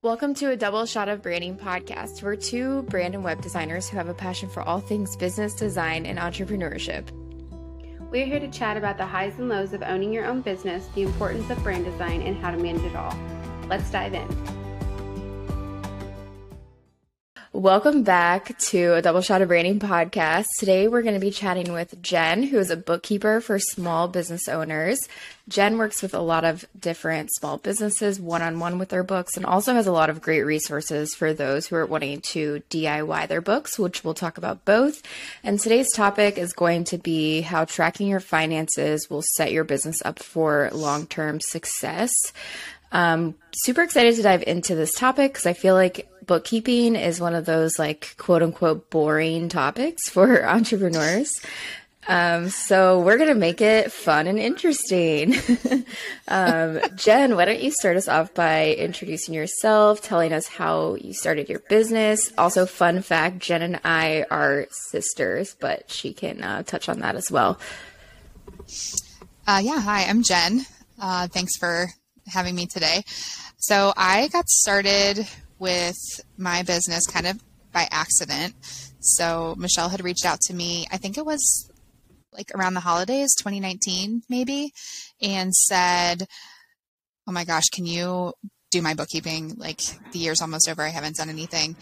Welcome to a Double Shot of Branding podcast. We're two brand and web designers who have a passion for all things business, design, and entrepreneurship. We're here to chat about the highs and lows of owning your own business, the importance of brand design, and how to manage it all. Let's dive in. Welcome back to a Double Shot of Branding podcast. Today we're going to be chatting with Jen, who is a bookkeeper for small business owners. Jen works with a lot of different small businesses one on one with their books and also has a lot of great resources for those who are wanting to DIY their books, which we'll talk about both. And today's topic is going to be how tracking your finances will set your business up for long term success. Um, super excited to dive into this topic because I feel like bookkeeping is one of those like quote unquote boring topics for entrepreneurs. Um, so we're gonna make it fun and interesting. um, Jen, why don't you start us off by introducing yourself, telling us how you started your business? Also, fun fact: Jen and I are sisters, but she can uh, touch on that as well. Uh, yeah, hi, I'm Jen. Uh, thanks for having me today. So I got started with my business kind of by accident. So Michelle had reached out to me, I think it was like around the holidays, 2019 maybe, and said, Oh my gosh, can you do my bookkeeping? Like the year's almost over. I haven't done anything.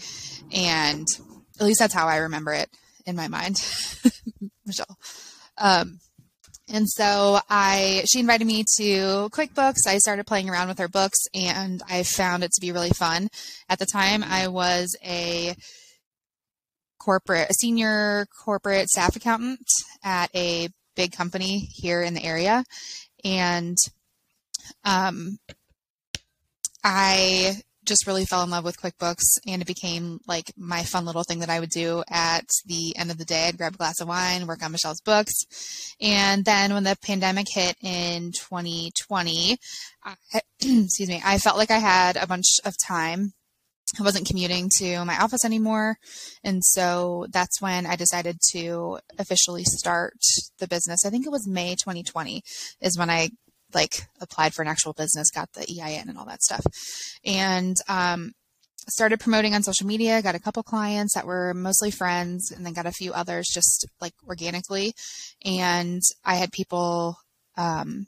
And at least that's how I remember it in my mind, Michelle. Um, and so I, she invited me to QuickBooks. I started playing around with her books and I found it to be really fun. At the time, I was a corporate, a senior corporate staff accountant at a big company here in the area. And, um, I just really fell in love with QuickBooks and it became like my fun little thing that I would do at the end of the day. I'd grab a glass of wine, work on Michelle's books. And then when the pandemic hit in 2020, I, excuse me, I felt like I had a bunch of time. I wasn't commuting to my office anymore. And so that's when I decided to officially start the business. I think it was May 2020 is when I like applied for an actual business, got the EIN and all that stuff. And um, started promoting on social media, got a couple clients that were mostly friends, and then got a few others just like organically. And I had people um,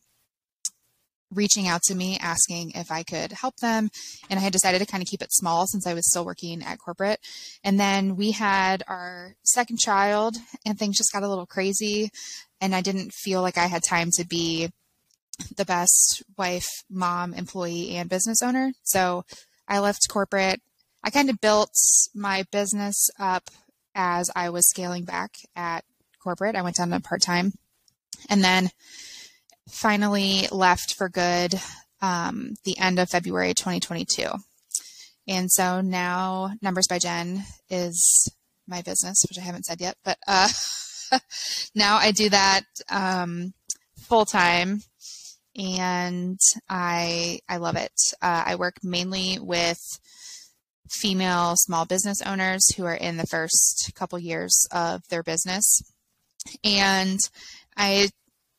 reaching out to me asking if I could help them. And I had decided to kind of keep it small since I was still working at corporate. And then we had our second child, and things just got a little crazy. And I didn't feel like I had time to be the best wife, mom, employee, and business owner. So I left corporate. I kind of built my business up as I was scaling back at corporate. I went down to part time and then finally left for good um, the end of February 2022. And so now Numbers by Jen is my business, which I haven't said yet, but uh, now I do that um, full time and I I love it. Uh, I work mainly with female small business owners who are in the first couple years of their business, and I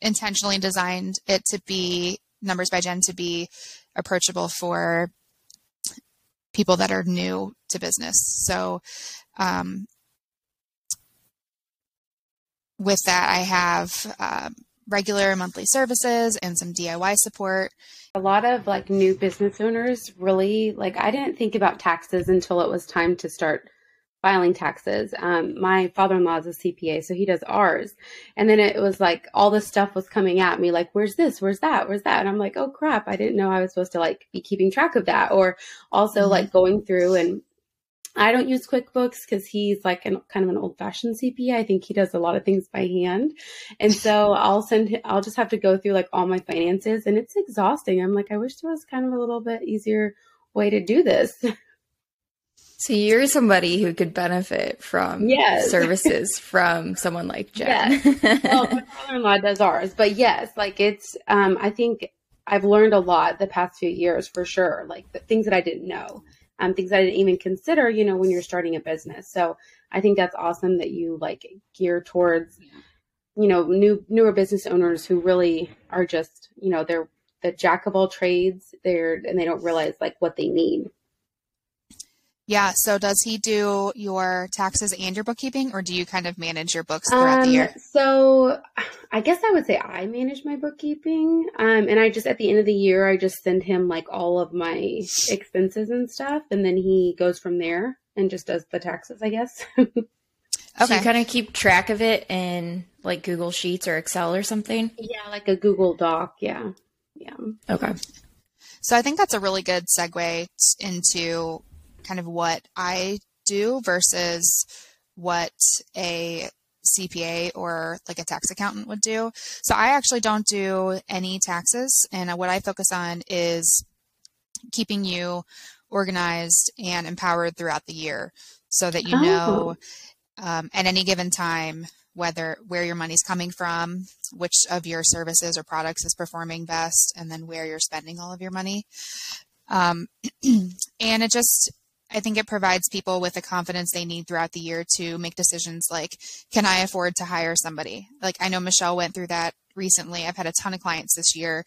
intentionally designed it to be numbers by Jen to be approachable for people that are new to business. So. Um, with that, I have um, regular monthly services and some DIY support. A lot of like new business owners really like I didn't think about taxes until it was time to start filing taxes. Um, my father-in-law is a CPA, so he does ours. And then it was like all this stuff was coming at me, like, where's this? Where's that? Where's that? And I'm like, oh crap, I didn't know I was supposed to like be keeping track of that. Or also mm-hmm. like going through and I don't use QuickBooks because he's like an, kind of an old fashioned CPA. I think he does a lot of things by hand. And so I'll send I'll just have to go through like all my finances and it's exhausting. I'm like, I wish there was kind of a little bit easier way to do this. So you're somebody who could benefit from yes. services from someone like Jen. Yes. well, my father-in-law does ours, but yes, like it's, um, I think I've learned a lot the past few years for sure, like the things that I didn't know um, things I didn't even consider, you know, when you're starting a business. So I think that's awesome that you like gear towards, you know, new newer business owners who really are just, you know, they're the jack of all trades. They're and they don't realize like what they need. Yeah. So does he do your taxes and your bookkeeping, or do you kind of manage your books throughout um, the year? So I guess I would say I manage my bookkeeping. Um, and I just, at the end of the year, I just send him like all of my expenses and stuff. And then he goes from there and just does the taxes, I guess. okay. So you kind of keep track of it in like Google Sheets or Excel or something? Yeah, like a Google Doc. Yeah. Yeah. Okay. So I think that's a really good segue into kind of what I do versus what a CPA or like a tax accountant would do. So I actually don't do any taxes. And what I focus on is keeping you organized and empowered throughout the year so that you oh. know um, at any given time whether where your money's coming from, which of your services or products is performing best, and then where you're spending all of your money. Um, and it just I think it provides people with the confidence they need throughout the year to make decisions like, can I afford to hire somebody? Like, I know Michelle went through that recently. I've had a ton of clients this year,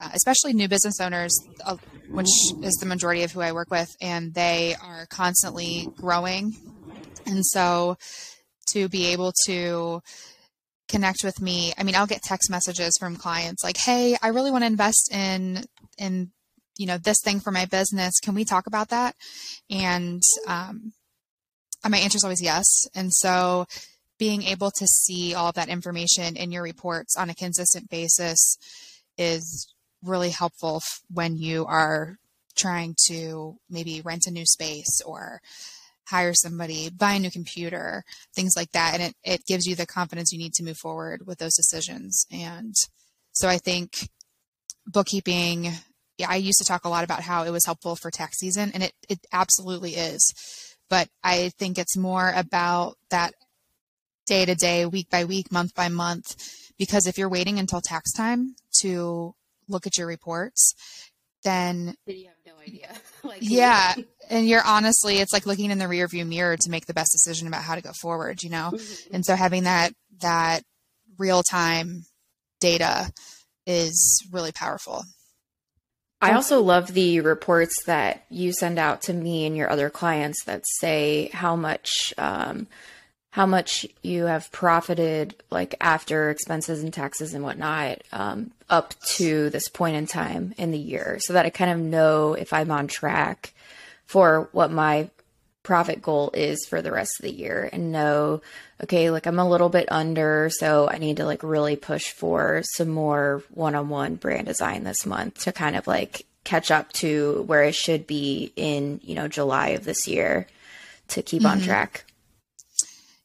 uh, especially new business owners, uh, which is the majority of who I work with, and they are constantly growing. And so to be able to connect with me, I mean, I'll get text messages from clients like, hey, I really want to invest in, in, you know this thing for my business can we talk about that and um, my answer is always yes and so being able to see all of that information in your reports on a consistent basis is really helpful when you are trying to maybe rent a new space or hire somebody, buy a new computer, things like that. And it, it gives you the confidence you need to move forward with those decisions. And so I think bookkeeping I used to talk a lot about how it was helpful for tax season, and it, it absolutely is. But I think it's more about that day to day, week by week, month by month, because if you're waiting until tax time to look at your reports, then, you have no idea. like, yeah. and you're honestly, it's like looking in the rear view mirror to make the best decision about how to go forward, you know? Mm-hmm. And so having that, that real time data is really powerful. I also love the reports that you send out to me and your other clients that say how much um, how much you have profited like after expenses and taxes and whatnot um, up to this point in time in the year so that I kind of know if I'm on track for what my profit goal is for the rest of the year and know okay like i'm a little bit under so i need to like really push for some more one-on-one brand design this month to kind of like catch up to where it should be in you know july of this year to keep mm-hmm. on track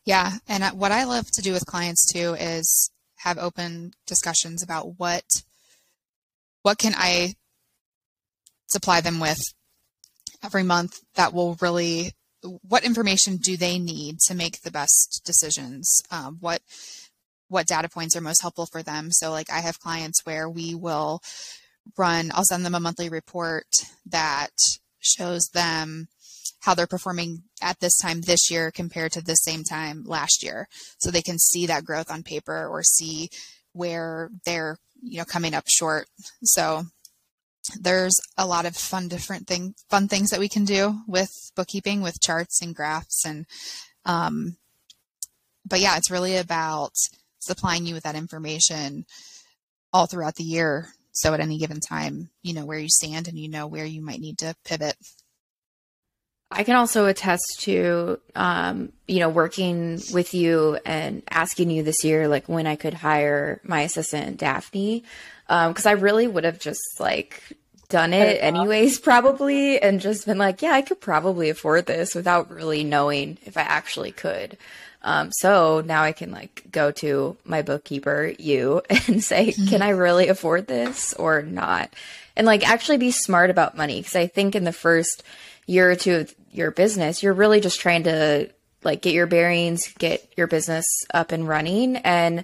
yeah and what i love to do with clients too is have open discussions about what what can i supply them with every month that will really what information do they need to make the best decisions? Um, what what data points are most helpful for them? So, like, I have clients where we will run. I'll send them a monthly report that shows them how they're performing at this time this year compared to the same time last year, so they can see that growth on paper or see where they're you know coming up short. So there's a lot of fun different thing fun things that we can do with bookkeeping with charts and graphs and um, but yeah it's really about supplying you with that information all throughout the year. So at any given time you know where you stand and you know where you might need to pivot. I can also attest to, um, you know, working with you and asking you this year, like when I could hire my assistant Daphne, because um, I really would have just like done it anyways, probably, and just been like, yeah, I could probably afford this without really knowing if I actually could. Um, so now I can like go to my bookkeeper, you, and say, mm-hmm. can I really afford this or not? And like actually be smart about money. Cause I think in the first year or two of your business, you're really just trying to like get your bearings, get your business up and running. And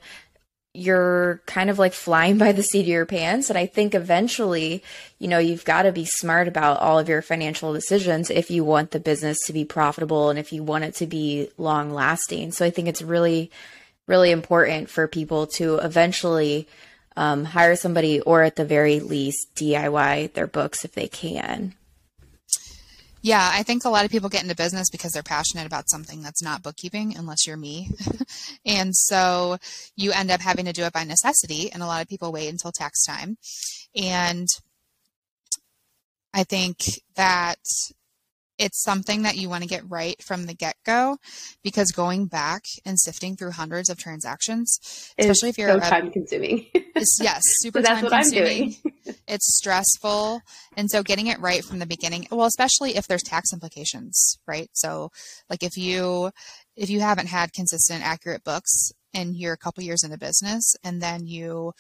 you're kind of like flying by the seat of your pants. And I think eventually, you know, you've got to be smart about all of your financial decisions if you want the business to be profitable and if you want it to be long lasting. So I think it's really, really important for people to eventually um, hire somebody or at the very least DIY their books if they can. Yeah, I think a lot of people get into business because they're passionate about something that's not bookkeeping, unless you're me. and so you end up having to do it by necessity, and a lot of people wait until tax time. And I think that it's something that you want to get right from the get go because going back and sifting through hundreds of transactions, especially if you're so time consuming. yes, super so time consuming. I'm doing. it's stressful. And so getting it right from the beginning, well, especially if there's tax implications, right? So like if you, if you haven't had consistent, accurate books and you're a couple years into business and then you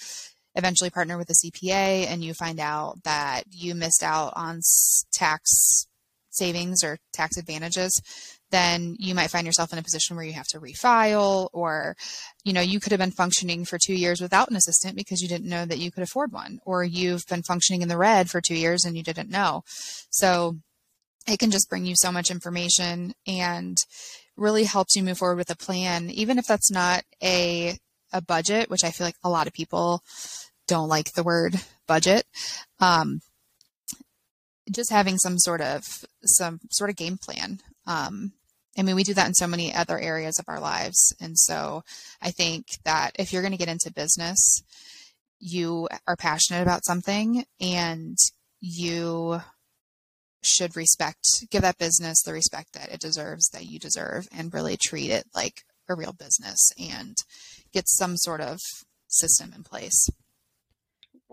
eventually partner with a CPA and you find out that you missed out on tax savings or tax advantages, then you might find yourself in a position where you have to refile or you know you could have been functioning for 2 years without an assistant because you didn't know that you could afford one or you've been functioning in the red for 2 years and you didn't know. So it can just bring you so much information and really helps you move forward with a plan even if that's not a a budget, which I feel like a lot of people don't like the word budget. Um, just having some sort of some sort of game plan. Um, I mean, we do that in so many other areas of our lives, and so I think that if you're going to get into business, you are passionate about something, and you should respect, give that business the respect that it deserves, that you deserve, and really treat it like a real business and get some sort of system in place.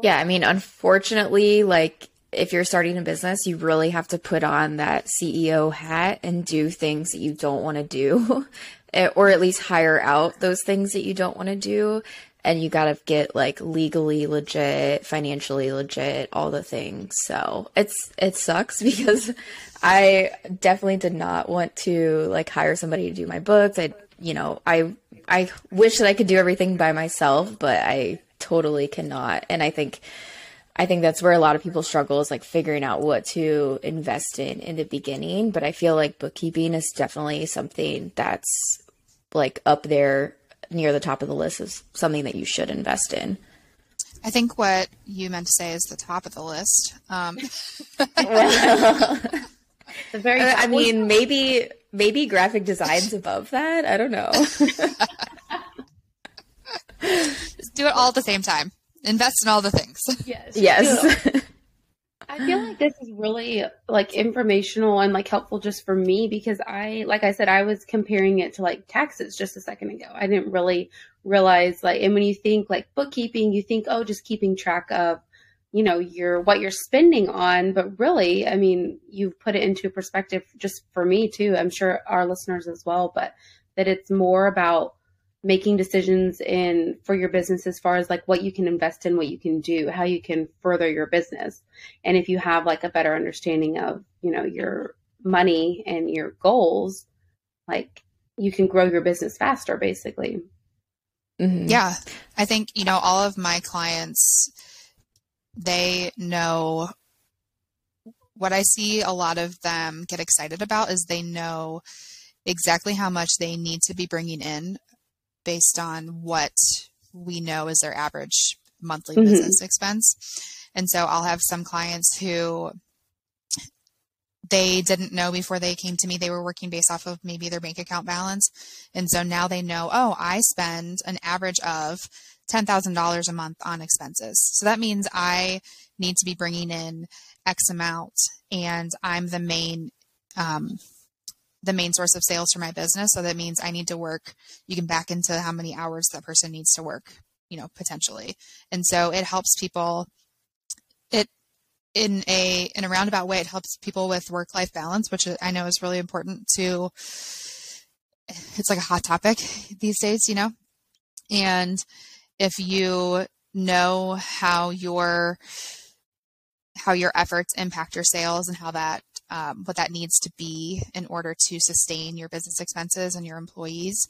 Yeah, I mean, unfortunately, like if you're starting a business, you really have to put on that CEO hat and do things that you don't want to do, eh, or at least hire out those things that you don't want to do. And you got to get like legally legit, financially legit, all the things. So it's, it sucks because I definitely did not want to like hire somebody to do my books. I, you know, I, I wish that I could do everything by myself, but I totally cannot. And I think, I think that's where a lot of people struggle is like figuring out what to invest in in the beginning. But I feel like bookkeeping is definitely something that's like up there near the top of the list is something that you should invest in. I think what you meant to say is the top of the list. Um. the very. I mean, maybe maybe graphic design's above that. I don't know. Just do it all at the same time invest in all the things. Yes. Yes. I feel like this is really like informational and like helpful just for me because I, like I said, I was comparing it to like taxes just a second ago. I didn't really realize like, and when you think like bookkeeping, you think, oh, just keeping track of, you know, your, what you're spending on. But really, I mean, you've put it into perspective just for me too. I'm sure our listeners as well, but that it's more about making decisions in for your business as far as like what you can invest in, what you can do, how you can further your business. And if you have like a better understanding of, you know, your money and your goals, like you can grow your business faster basically. Mm-hmm. Yeah. I think, you know, all of my clients they know what I see a lot of them get excited about is they know exactly how much they need to be bringing in based on what we know is their average monthly mm-hmm. business expense. And so I'll have some clients who they didn't know before they came to me they were working based off of maybe their bank account balance and so now they know oh i spend an average of $10,000 a month on expenses so that means i need to be bringing in x amount and i'm the main um, the main source of sales for my business. So that means I need to work, you can back into how many hours that person needs to work, you know, potentially. And so it helps people it in a in a roundabout way, it helps people with work life balance, which I know is really important to it's like a hot topic these days, you know. And if you know how your how your efforts impact your sales and how that um, what that needs to be in order to sustain your business expenses and your employees.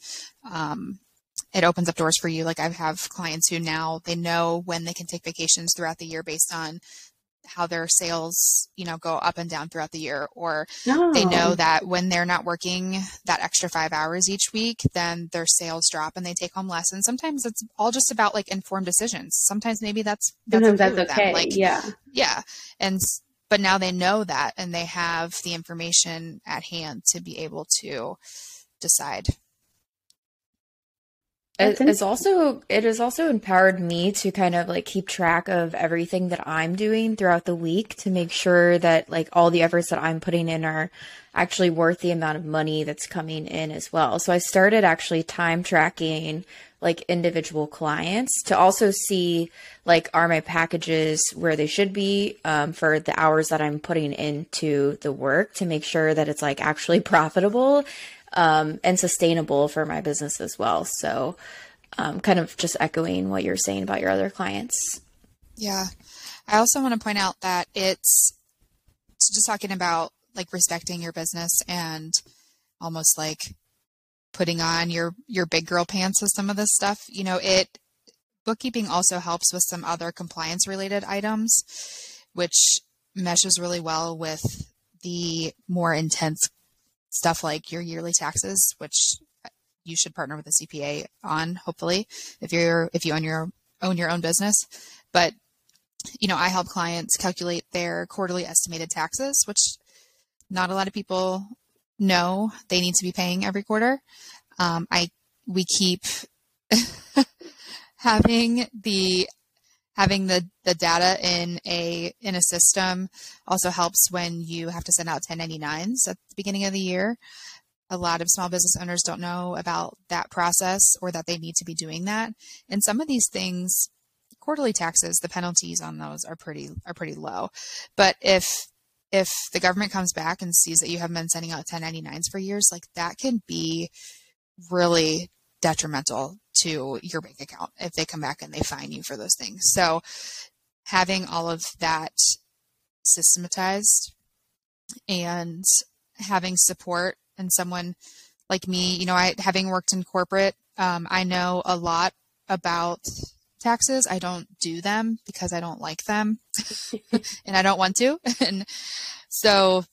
Um, it opens up doors for you. Like I have clients who now they know when they can take vacations throughout the year based on how their sales, you know, go up and down throughout the year, or oh. they know that when they're not working that extra five hours each week, then their sales drop and they take home less. And sometimes it's all just about like informed decisions. Sometimes maybe that's that's, that's okay. Like, yeah, yeah, and but now they know that and they have the information at hand to be able to decide it, it's also it has also empowered me to kind of like keep track of everything that I'm doing throughout the week to make sure that like all the efforts that I'm putting in are actually worth the amount of money that's coming in as well. So I started actually time tracking like individual clients to also see like are my packages where they should be um, for the hours that I'm putting into the work to make sure that it's like actually profitable um, and sustainable for my business as well. So, um, kind of just echoing what you're saying about your other clients. Yeah. I also want to point out that it's just talking about like respecting your business and almost like putting on your your big girl pants with some of this stuff. You know, it bookkeeping also helps with some other compliance related items which meshes really well with the more intense stuff like your yearly taxes, which you should partner with a CPA on, hopefully, if you're if you own your own your own business. But you know, I help clients calculate their quarterly estimated taxes, which not a lot of people know they need to be paying every quarter. Um, I we keep having the having the, the data in a in a system also helps when you have to send out 1099s at the beginning of the year. A lot of small business owners don't know about that process or that they need to be doing that. And some of these things quarterly taxes the penalties on those are pretty are pretty low. But if if the government comes back and sees that you haven't been sending out 1099s for years like that can be really detrimental to your bank account if they come back and they fine you for those things. So having all of that systematized and having support and someone like me, you know, I having worked in corporate, um, I know a lot about taxes. I don't do them because I don't like them and I don't want to. and so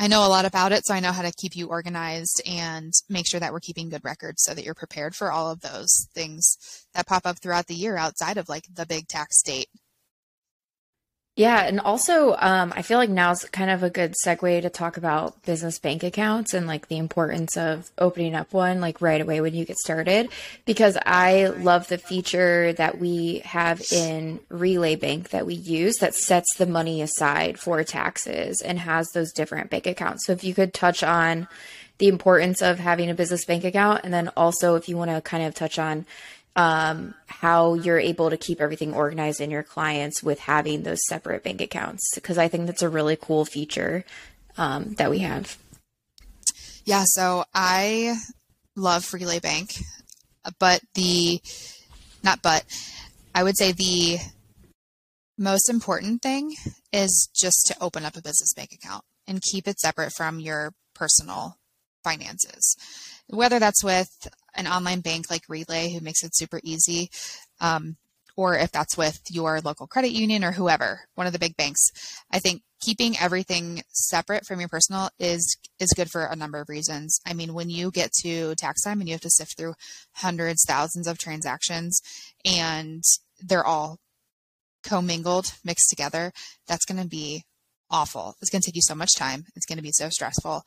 I know a lot about it, so I know how to keep you organized and make sure that we're keeping good records so that you're prepared for all of those things that pop up throughout the year outside of like the big tax date. Yeah, and also um, I feel like now's kind of a good segue to talk about business bank accounts and like the importance of opening up one like right away when you get started because I love the feature that we have in Relay Bank that we use that sets the money aside for taxes and has those different bank accounts. So if you could touch on the importance of having a business bank account and then also if you want to kind of touch on um, how you're able to keep everything organized in your clients with having those separate bank accounts because I think that's a really cool feature um, that we have. Yeah, so I love Relay Bank, but the not but I would say the most important thing is just to open up a business bank account and keep it separate from your personal finances. Whether that's with an online bank like Relay, who makes it super easy, um, or if that's with your local credit union or whoever, one of the big banks. I think keeping everything separate from your personal is is good for a number of reasons. I mean, when you get to tax time and you have to sift through hundreds, thousands of transactions and they're all commingled, mixed together, that's going to be awful. It's going to take you so much time. It's going to be so stressful.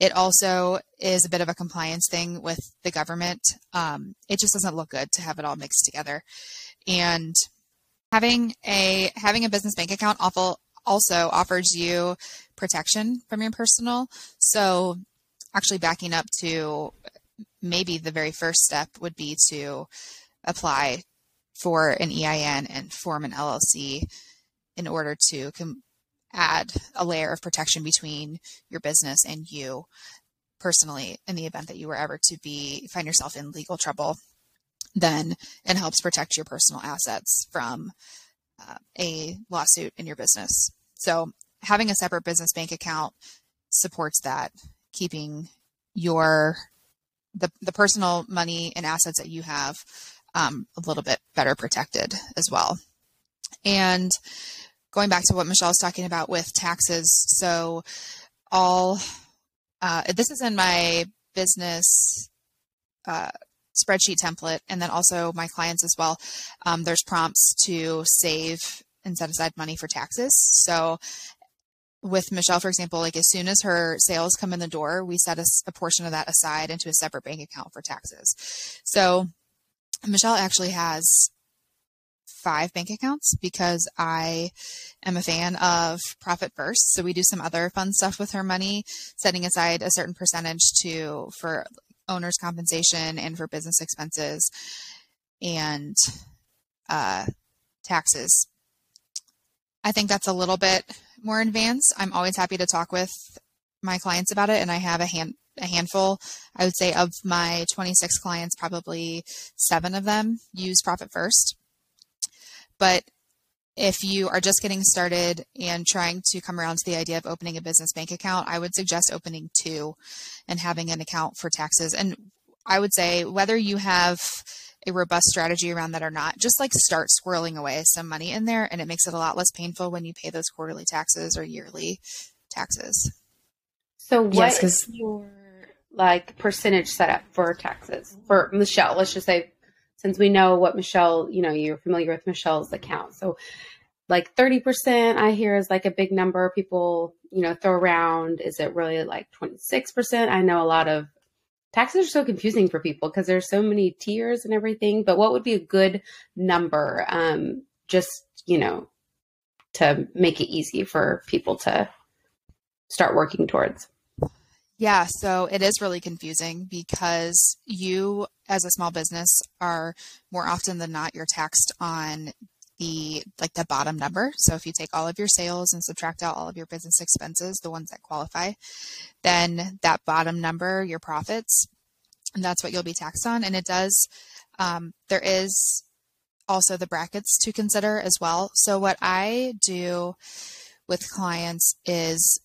It also is a bit of a compliance thing with the government. Um, it just doesn't look good to have it all mixed together. And having a having a business bank account also offers you protection from your personal. So actually backing up to maybe the very first step would be to apply for an EIN and form an LLC in order to com- add a layer of protection between your business and you personally in the event that you were ever to be find yourself in legal trouble then it helps protect your personal assets from uh, a lawsuit in your business. So having a separate business bank account supports that keeping your the, the personal money and assets that you have um, a little bit better protected as well. And going back to what Michelle was talking about with taxes. So, all uh, this is in my business uh, spreadsheet template, and then also my clients as well. Um, there's prompts to save and set aside money for taxes. So, with Michelle, for example, like as soon as her sales come in the door, we set a, a, portion of that aside into a separate bank account for taxes. So Michelle actually has five bank accounts because I am a fan of profit first. So we do some other fun stuff with her money, setting aside a certain percentage to for owner's compensation and for business expenses and uh, taxes. I think that's a little bit more advanced. I'm always happy to talk with my clients about it, and I have a hand a handful. I would say of my 26 clients, probably seven of them use Profit First. But if you are just getting started and trying to come around to the idea of opening a business bank account, I would suggest opening two and having an account for taxes. And I would say whether you have a robust strategy around that or not, just like start squirreling away some money in there and it makes it a lot less painful when you pay those quarterly taxes or yearly taxes. So what yes, is your like percentage setup for taxes for Michelle? Let's just say since we know what Michelle, you know, you're familiar with Michelle's account. So like 30% I hear is like a big number people, you know, throw around. Is it really like 26%? I know a lot of taxes are so confusing for people because there's so many tiers and everything, but what would be a good number um just, you know, to make it easy for people to start working towards? Yeah, so it is really confusing because you, as a small business, are more often than not you're taxed on the like the bottom number. So if you take all of your sales and subtract out all of your business expenses, the ones that qualify, then that bottom number, your profits, and that's what you'll be taxed on. And it does. Um, there is also the brackets to consider as well. So what I do with clients is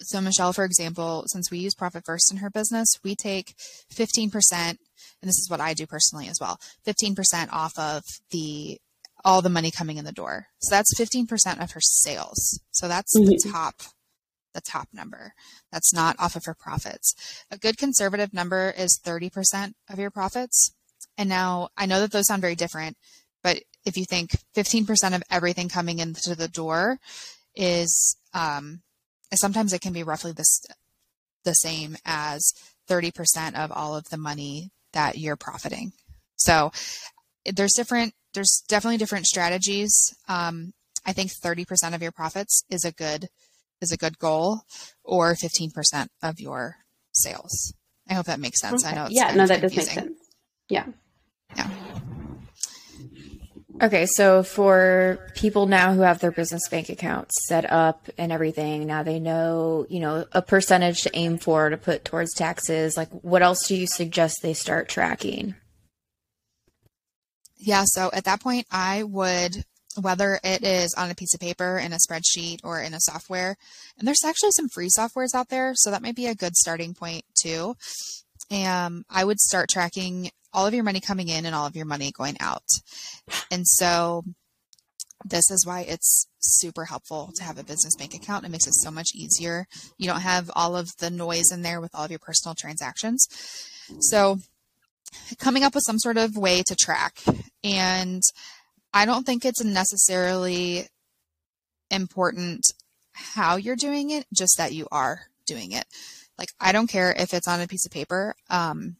so Michelle, for example, since we use profit first in her business, we take 15%, and this is what I do personally as well, 15% off of the all the money coming in the door. So that's 15% of her sales. So that's mm-hmm. the top the top number. That's not off of her profits. A good conservative number is 30% of your profits. And now I know that those sound very different, but if you think 15% of everything coming into the door is um, sometimes it can be roughly this the same as 30% of all of the money that you're profiting. So there's different there's definitely different strategies. Um, I think 30% of your profits is a good is a good goal or 15% of your sales. I hope that makes sense. Okay. I know Yeah, no that confusing. does make sense. Yeah. Yeah. Okay, so for people now who have their business bank accounts set up and everything, now they know, you know, a percentage to aim for to put towards taxes. Like, what else do you suggest they start tracking? Yeah, so at that point, I would, whether it is on a piece of paper, in a spreadsheet, or in a software, and there's actually some free softwares out there, so that might be a good starting point too. And I would start tracking all of your money coming in and all of your money going out. And so this is why it's super helpful to have a business bank account. It makes it so much easier. You don't have all of the noise in there with all of your personal transactions. So coming up with some sort of way to track. And I don't think it's necessarily important how you're doing it, just that you are doing it. Like, I don't care if it's on a piece of paper. Um,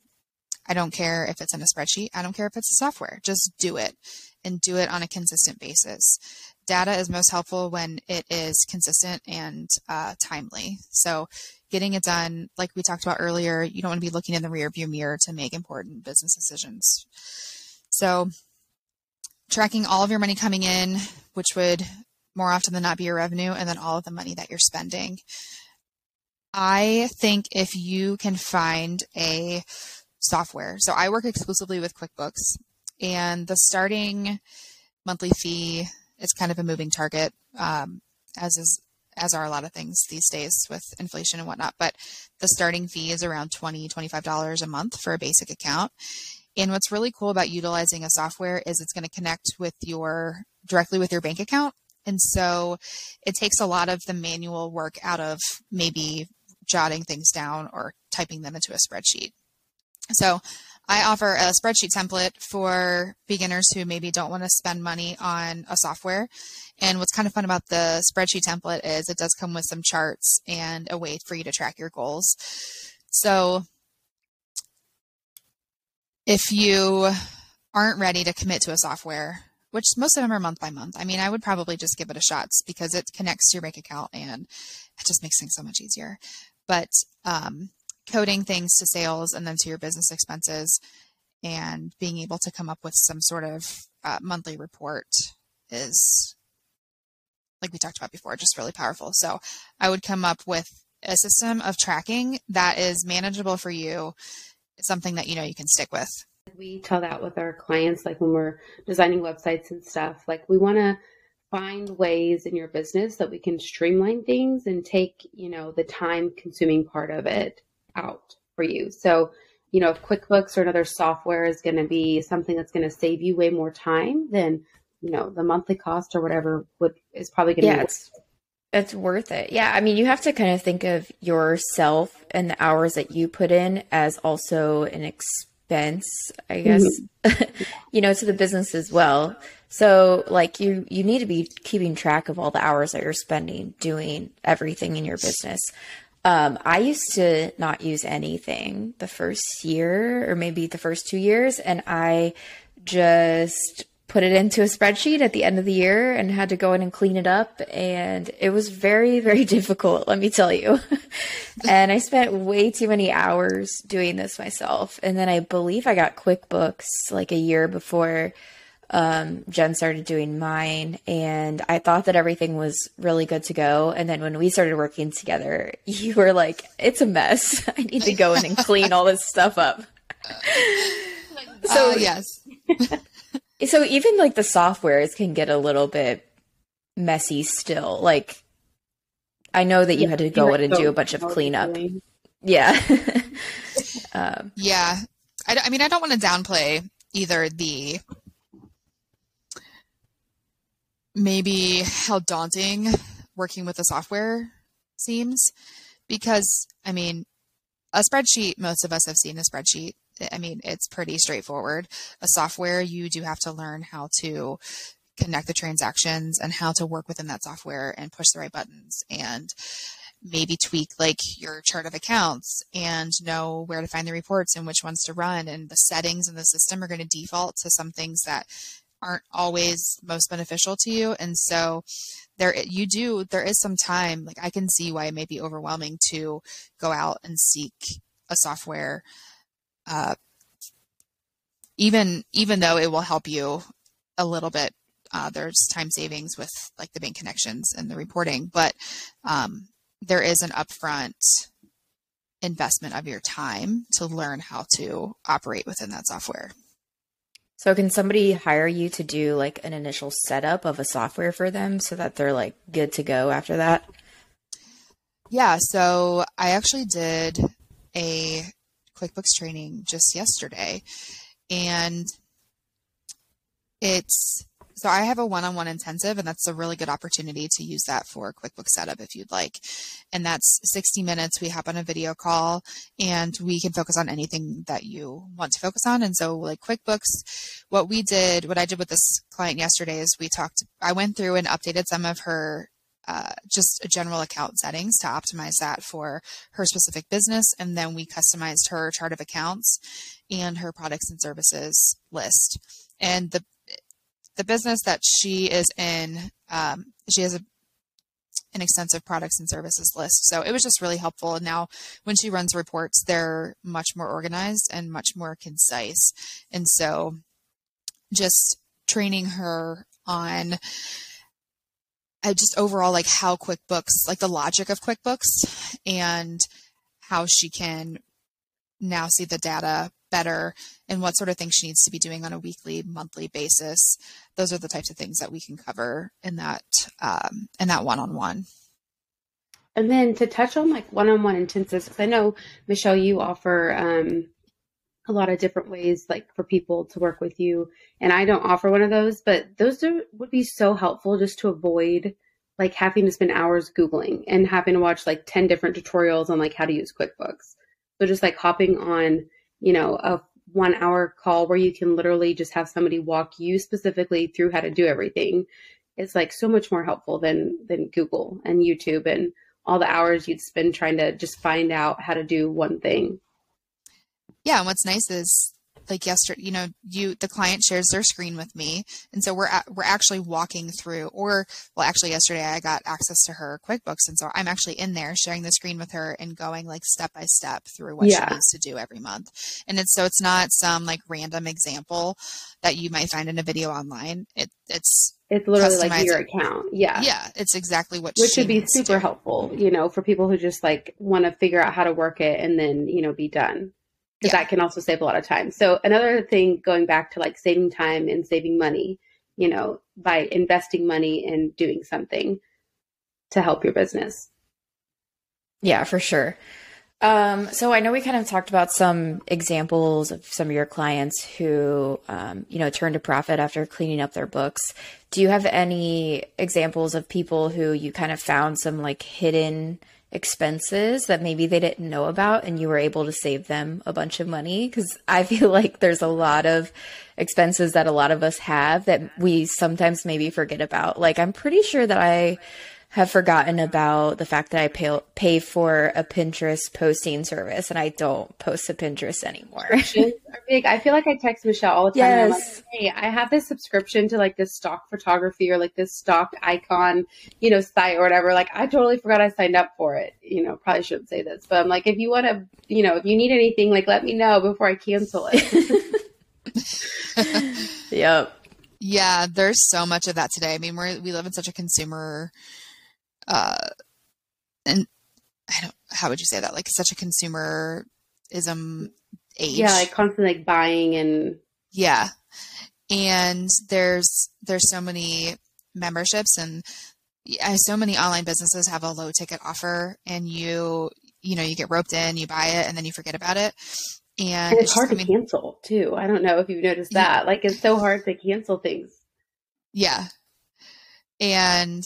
I don't care if it's in a spreadsheet. I don't care if it's a software. Just do it and do it on a consistent basis. Data is most helpful when it is consistent and uh, timely. So, getting it done, like we talked about earlier, you don't want to be looking in the rearview mirror to make important business decisions. So, tracking all of your money coming in, which would more often than not be your revenue, and then all of the money that you're spending. I think if you can find a software. So I work exclusively with QuickBooks, and the starting monthly fee is kind of a moving target, um, as is as are a lot of things these days with inflation and whatnot. But the starting fee is around $20, $25 a month for a basic account. And what's really cool about utilizing a software is it's going to connect with your directly with your bank account. And so it takes a lot of the manual work out of maybe jotting things down or typing them into a spreadsheet. So I offer a spreadsheet template for beginners who maybe don't want to spend money on a software. And what's kind of fun about the spreadsheet template is it does come with some charts and a way for you to track your goals. So if you aren't ready to commit to a software, which most of them are month by month, I mean, I would probably just give it a shot because it connects to your bank account and it just makes things so much easier. But um, coding things to sales and then to your business expenses and being able to come up with some sort of uh, monthly report is like we talked about before just really powerful. So i would come up with a system of tracking that is manageable for you. Something that you know you can stick with. We tell that with our clients like when we're designing websites and stuff like we want to find ways in your business that we can streamline things and take you know the time consuming part of it out for you. So, you know, if QuickBooks or another software is going to be something that's going to save you way more time, then you know the monthly cost or whatever would is probably going to yeah, be. It's, it's worth it. Yeah, I mean, you have to kind of think of yourself and the hours that you put in as also an expense, I guess. Mm-hmm. you know, to the business as well. So, like you you need to be keeping track of all the hours that you're spending doing everything in your business. Um, I used to not use anything the first year or maybe the first two years, and I just put it into a spreadsheet at the end of the year and had to go in and clean it up. And it was very, very difficult, let me tell you. and I spent way too many hours doing this myself. And then I believe I got QuickBooks like a year before um, Jen started doing mine, and I thought that everything was really good to go. And then when we started working together, you were like, "It's a mess. I need to go in and clean all this stuff up." so uh, yes. so even like the softwares can get a little bit messy still. Like I know that you yeah, had to go in and do a bunch of cleanup. Yeah. um, yeah. I, I mean, I don't want to downplay either the maybe how daunting working with the software seems because I mean a spreadsheet most of us have seen a spreadsheet. I mean it's pretty straightforward. A software you do have to learn how to connect the transactions and how to work within that software and push the right buttons and maybe tweak like your chart of accounts and know where to find the reports and which ones to run. And the settings in the system are going to default to some things that aren't always most beneficial to you. And so there you do there is some time like i can see why it may be overwhelming to go out and seek a software uh, even even though it will help you a little bit uh, there's time savings with like the bank connections and the reporting. But um, there is an upfront investment of your time to learn how to operate within that software so can somebody hire you to do like an initial setup of a software for them so that they're like good to go after that? Yeah, so I actually did a QuickBooks training just yesterday and it's so I have a one-on-one intensive and that's a really good opportunity to use that for QuickBooks setup if you'd like. And that's 60 minutes. We hop on a video call and we can focus on anything that you want to focus on. And so like QuickBooks, what we did, what I did with this client yesterday is we talked, I went through and updated some of her uh, just general account settings to optimize that for her specific business. And then we customized her chart of accounts and her products and services list. And the the business that she is in, um, she has a, an extensive products and services list. So it was just really helpful. And now when she runs reports, they're much more organized and much more concise. And so just training her on uh, just overall like how QuickBooks, like the logic of QuickBooks and how she can now see the data better and what sort of things she needs to be doing on a weekly, monthly basis. Those are the types of things that we can cover in that um, in that one-on-one. And then to touch on like one-on-one intensives, because I know Michelle, you offer um, a lot of different ways like for people to work with you, and I don't offer one of those, but those are, would be so helpful just to avoid like having to spend hours googling and having to watch like 10 different tutorials on like how to use quickbooks so just like hopping on you know, a one hour call where you can literally just have somebody walk you specifically through how to do everything is like so much more helpful than than Google and YouTube and all the hours you'd spend trying to just find out how to do one thing. Yeah, and what's nice is like yesterday, you know, you the client shares their screen with me, and so we're at, we're actually walking through. Or well, actually, yesterday I got access to her QuickBooks, and so I'm actually in there sharing the screen with her and going like step by step through what yeah. she needs to do every month. And it's so it's not some like random example that you might find in a video online. It it's it's literally like your account. Yeah. Yeah. It's exactly what Which would be super helpful, you know, for people who just like want to figure out how to work it and then, you know, be done because yeah. that can also save a lot of time. So another thing going back to like saving time and saving money, you know, by investing money in doing something to help your business. Yeah, for sure. Um, so I know we kind of talked about some examples of some of your clients who, um, you know, turned a profit after cleaning up their books. Do you have any examples of people who you kind of found some like hidden expenses that maybe they didn't know about and you were able to save them a bunch of money? Because i feel like there's a lot of expenses that a lot of us have that we sometimes maybe forget about. Like i'm pretty sure that i have forgotten about the fact that I pay, pay for a Pinterest posting service and I don't post to Pinterest anymore. are big. I feel like I text Michelle all the time. Yes. Like, hey, I have this subscription to like this stock photography or like this stock icon, you know, site or whatever. Like I totally forgot I signed up for it. You know, probably shouldn't say this, but I'm like, if you want to, you know, if you need anything, like let me know before I cancel it. yep. Yeah, there's so much of that today. I mean, we we live in such a consumer uh, and I don't, how would you say that? Like such a consumerism age. Yeah, like constantly like buying and yeah. And there's there's so many memberships and so many online businesses have a low ticket offer and you you know you get roped in you buy it and then you forget about it and, and it's, it's hard to cancel too i don't know if you've noticed that yeah. like it's so hard to cancel things yeah and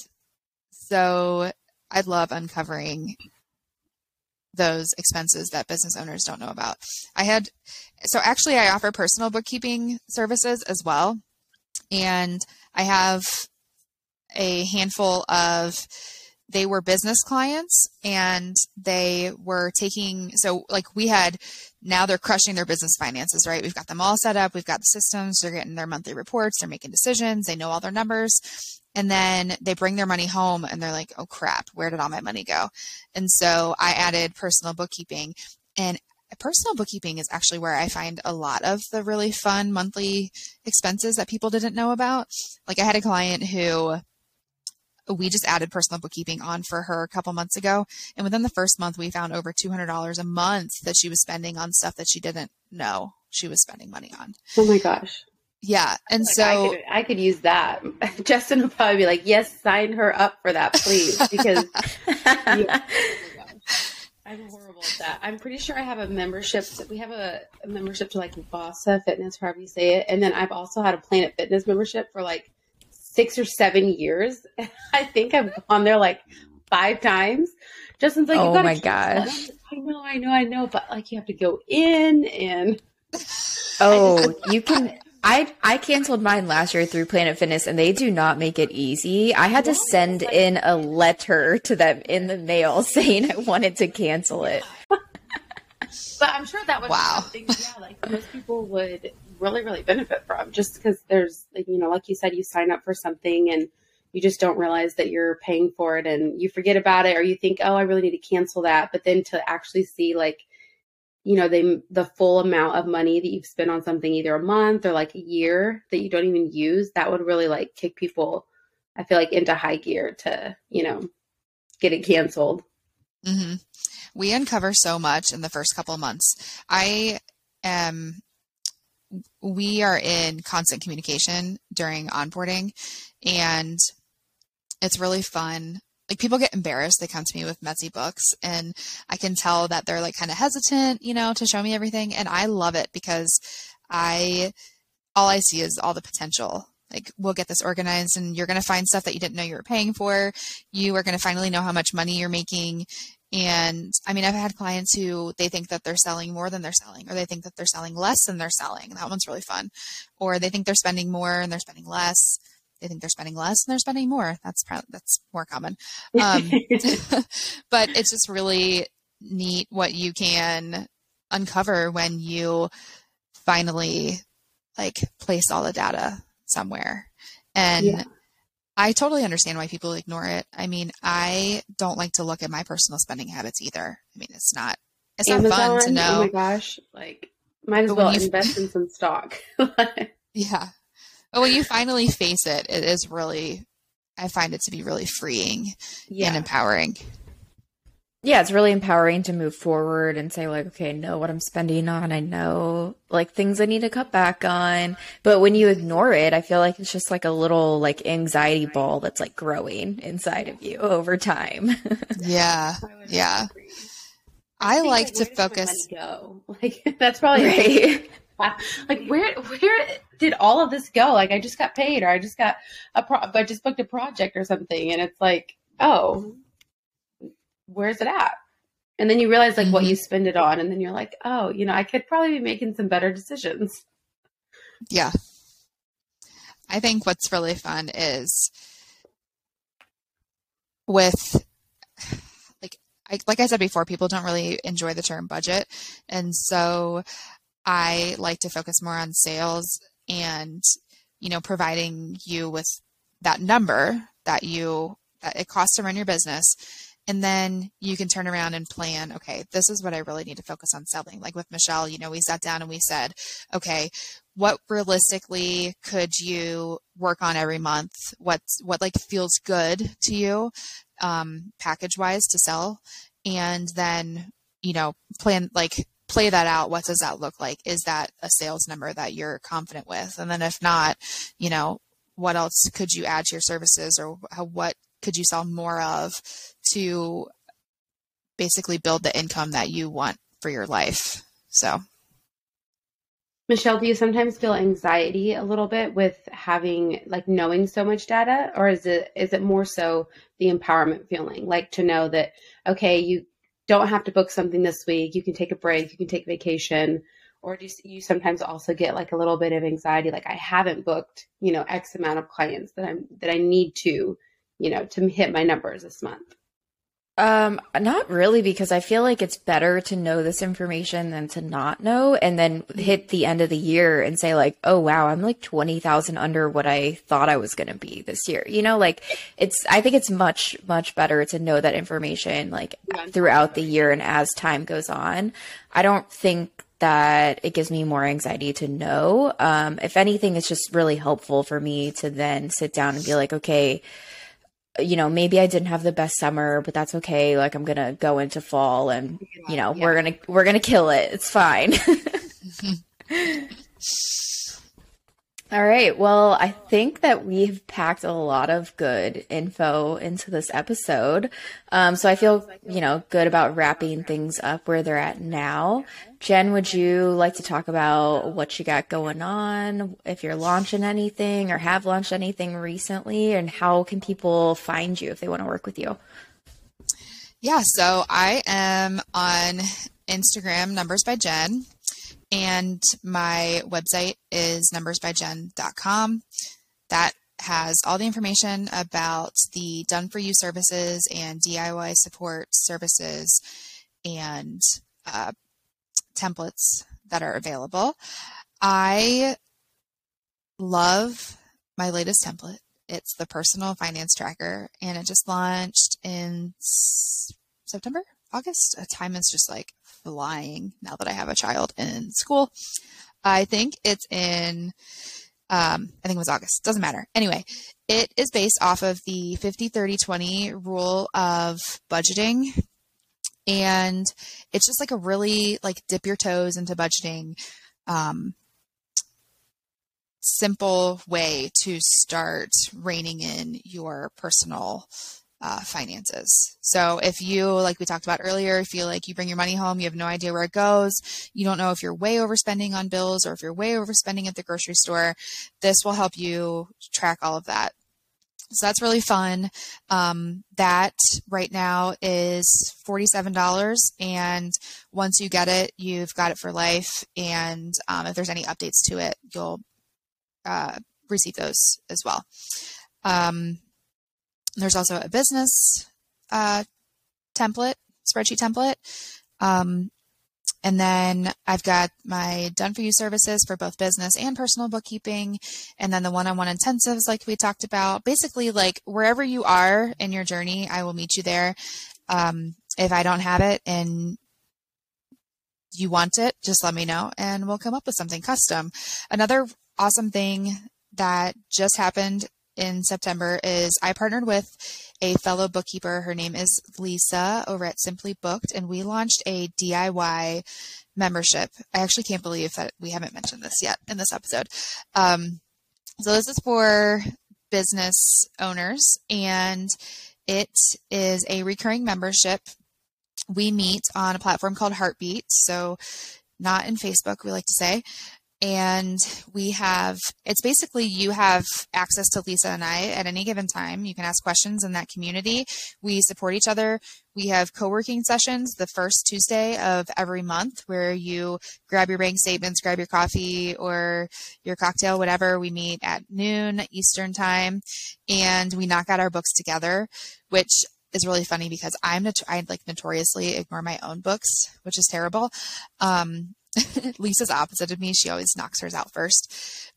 so I love uncovering those expenses that business owners don't know about. I had, so actually, I offer personal bookkeeping services as well. And I have a handful of, they were business clients and they were taking, so like we had, now they're crushing their business finances, right? We've got them all set up. We've got the systems. They're getting their monthly reports. They're making decisions. They know all their numbers and then they bring their money home and they're like, oh crap, where did all my money go? And so I added personal bookkeeping. And personal bookkeeping is actually where I find a lot of the really fun monthly expenses that people didn't know about. Like I had a client who we just added personal bookkeeping on for her a couple months ago. And within the first month, we found over $200 a month that she was spending on stuff that she didn't know she was spending money on. Oh my gosh. Yeah. And like so I could, I could, use that. Justin would probably be like, yes, sign her up for that, please. Because yeah. I'm horrible at that. I'm pretty sure I have a membership. We have a, a membership to like Vasa Fitness, however you say it. And then I've also had a Planet Fitness membership for like six or seven years. I think I've gone there like five times. Justin's like, oh my gosh. I know, I know, I know. But like, you have to go in and. Oh, you can I I canceled mine last year through Planet Fitness and they do not make it easy. I had to send in a letter to them in the mail saying I wanted to cancel it. but I'm sure that would wow. something yeah, like most people would really, really benefit from just because there's like, you know, like you said, you sign up for something and you just don't realize that you're paying for it and you forget about it or you think, oh, I really need to cancel that. But then to actually see like you know, they the full amount of money that you've spent on something either a month or like a year that you don't even use, that would really like kick people, I feel like, into high gear to, you know, get it canceled. Mm-hmm. We uncover so much in the first couple of months. I am we are in constant communication during onboarding and it's really fun like people get embarrassed they come to me with messy books and i can tell that they're like kind of hesitant you know to show me everything and i love it because i all i see is all the potential like we'll get this organized and you're going to find stuff that you didn't know you were paying for you are going to finally know how much money you're making And I mean, I've had clients who they think that they're selling more than they're selling, or they think that they're selling less than they're selling. That one's really fun. Or they think they're spending more and they're spending less. They think they're spending less and they're spending more. That's probably, that's more common. Um, but it's just really neat what you can uncover when you finally like place all the data somewhere. And yeah. I totally understand why people ignore it. I mean, I don't like to look at my personal spending habits either. I mean, it's not it's Amazon, not fun to know. Oh my gosh, like might as but well invest in some stock. yeah. But when you finally face it, it is really I find it to be really freeing yeah. and empowering yeah, it's really empowering to move forward and say like, okay, I know what I'm spending on. I know like things I need to cut back on. But when you ignore it, I feel like it's just like a little like anxiety ball that's like growing inside of you over time. yeah. Yeah. I, I like to focus. Go like that's probably right. like where where did all of this go? Like I just got paid, or I just got a pro, I just booked a project or something, and it's like, oh, where's it at? And then you realize like mm-hmm. what you spend it on, and then you're like, oh, you know, I could probably be making some better decisions. Yeah. I think what's really fun is with like I, like I said before, people don't really enjoy the term budget, and so I like to focus more on sales and you know providing you with that number that you that it costs to run your business and then you can turn around and plan, okay, this is what I really need to focus on selling. Like with Michelle, you know, we sat down and we said, okay, what realistically could you work on every month? What's what like feels good to you, um, package wise to sell? And then, you know, plan like play that out. What does that look like? Is that a sales number that you're confident with? And then if not, you know, what else could you add to your services or what could you sell more of to basically build the income that you want for your life. So, Michelle, do you sometimes feel anxiety a little bit with having like knowing so much data or is it is it more so the empowerment feeling like to know that okay, you don't have to book something this week, you can take a break, you can take vacation. Or do you sometimes also get like a little bit of anxiety like I haven't booked, you know, x amount of clients that I'm that I need to you know, to hit my numbers this month? Um, not really, because I feel like it's better to know this information than to not know, and then hit the end of the year and say like, "Oh wow, I'm like twenty thousand under what I thought I was going to be this year." You know, like it's. I think it's much much better to know that information like throughout the year and as time goes on. I don't think that it gives me more anxiety to know. Um, if anything, it's just really helpful for me to then sit down and be like, okay you know, maybe I didn't have the best summer, but that's okay. Like I'm gonna go into fall and you know, yeah. we're gonna we're gonna kill it. It's fine. All right. Well, I think that we've packed a lot of good info into this episode. Um, so I feel, you know, good about wrapping things up where they're at now. Jen, would you like to talk about what you got going on, if you're launching anything or have launched anything recently, and how can people find you if they want to work with you? Yeah, so I am on Instagram, Numbers by Jen. And my website is numbersbyjen.com. That has all the information about the done for you services and DIY support services and uh, templates that are available. I love my latest template. It's the personal finance tracker, and it just launched in September, August. Time is just like flying now that I have a child in school. I think it's in, um, I think it was August. Doesn't matter. Anyway, it is based off of the 50 30 20 rule of budgeting. And it's just like a really like dip your toes into budgeting, um, simple way to start reining in your personal uh, finances. So if you, like we talked about earlier, feel like you bring your money home, you have no idea where it goes, you don't know if you're way overspending on bills or if you're way overspending at the grocery store, this will help you track all of that. So that's really fun. Um, that right now is $47. And once you get it, you've got it for life. And um, if there's any updates to it, you'll uh, receive those as well. Um, there's also a business uh, template, spreadsheet template. And then I've got my done for you services for both business and personal bookkeeping. And then the one on one intensives, like we talked about. Basically, like wherever you are in your journey, I will meet you there. Um, if I don't have it and you want it, just let me know and we'll come up with something custom. Another awesome thing that just happened in September is I partnered with a fellow bookkeeper. Her name is Lisa over at Simply Booked, and we launched a DIY membership. I actually can't believe that we haven't mentioned this yet in this episode. Um, so this is for business owners, and it is a recurring membership. We meet on a platform called Heartbeat, so not in Facebook, we like to say and we have it's basically you have access to Lisa and I at any given time. You can ask questions in that community. We support each other. We have co-working sessions the first Tuesday of every month where you grab your bank statements, grab your coffee or your cocktail, whatever. We meet at noon Eastern time and we knock out our books together, which is really funny because I'm not- I like notoriously ignore my own books, which is terrible. Um, Lisa's opposite of me. She always knocks hers out first.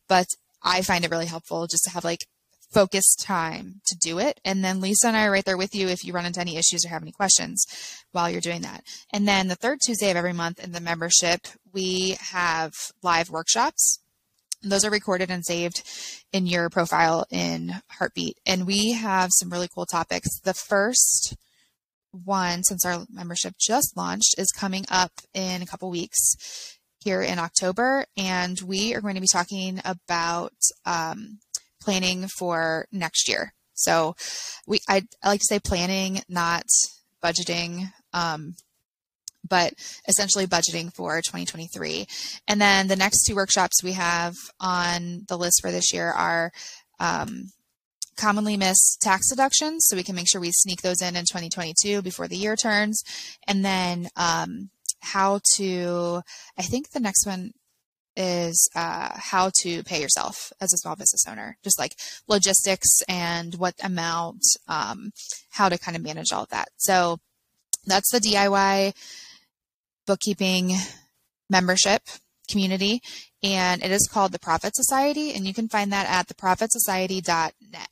But I find it really helpful just to have like focused time to do it. And then Lisa and I are right there with you if you run into any issues or have any questions while you're doing that. And then the third Tuesday of every month in the membership, we have live workshops. Those are recorded and saved in your profile in Heartbeat. And we have some really cool topics. The first one, since our membership just launched, is coming up in a couple weeks here in October. And we are going to be talking about um, planning for next year. So we I, I, like to say planning, not budgeting. Um, but essentially budgeting for 2023. And then the next two workshops we have on the list for this year are um, commonly miss tax deductions. So we can make sure we sneak those in in 2022 before the year turns. And then um, how to, I think the next one is uh, how to pay yourself as a small business owner, just like logistics and what amount, um, how to kind of manage all of that. So that's the DIY bookkeeping membership community and it is called the Profit Society, and you can find that at theprofitsociety.net.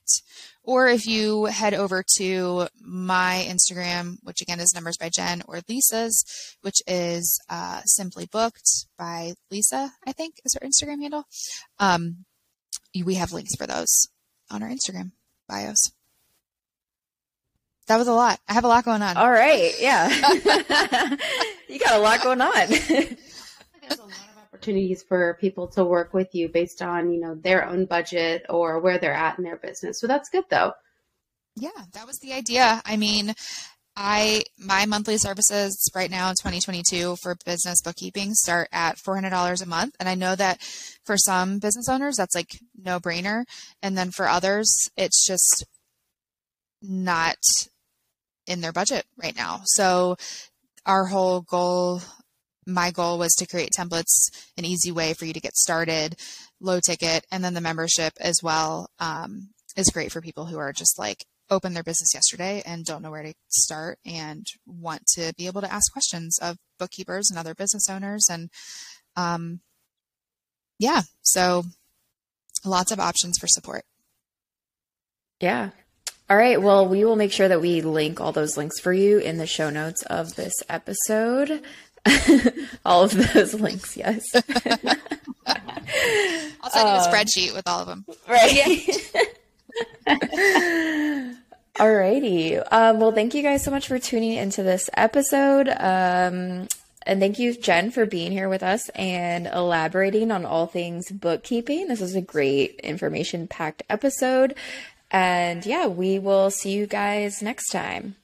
Or if you head over to my Instagram, which again is Numbers by Jen, or Lisa's, which is uh, Simply Booked by Lisa, I think is her Instagram handle. Um, we have links for those on our Instagram bios. That was a lot. I have a lot going on. All right. Yeah. you got a lot going on opportunities for people to work with you based on, you know, their own budget or where they're at in their business. So that's good though. Yeah, that was the idea. I mean, I my monthly services right now in 2022 for business bookkeeping start at $400 a month and I know that for some business owners that's like no brainer and then for others it's just not in their budget right now. So our whole goal my goal was to create templates, an easy way for you to get started, low ticket, and then the membership as well um, is great for people who are just like open their business yesterday and don't know where to start and want to be able to ask questions of bookkeepers and other business owners and um, yeah so lots of options for support. Yeah. All right. Well we will make sure that we link all those links for you in the show notes of this episode all of those links, yes. I'll send you a um, spreadsheet with all of them. Right. Alrighty. Um, well, thank you guys so much for tuning into this episode. Um, and thank you, Jen, for being here with us and elaborating on all things bookkeeping. This was a great information packed episode. And yeah, we will see you guys next time.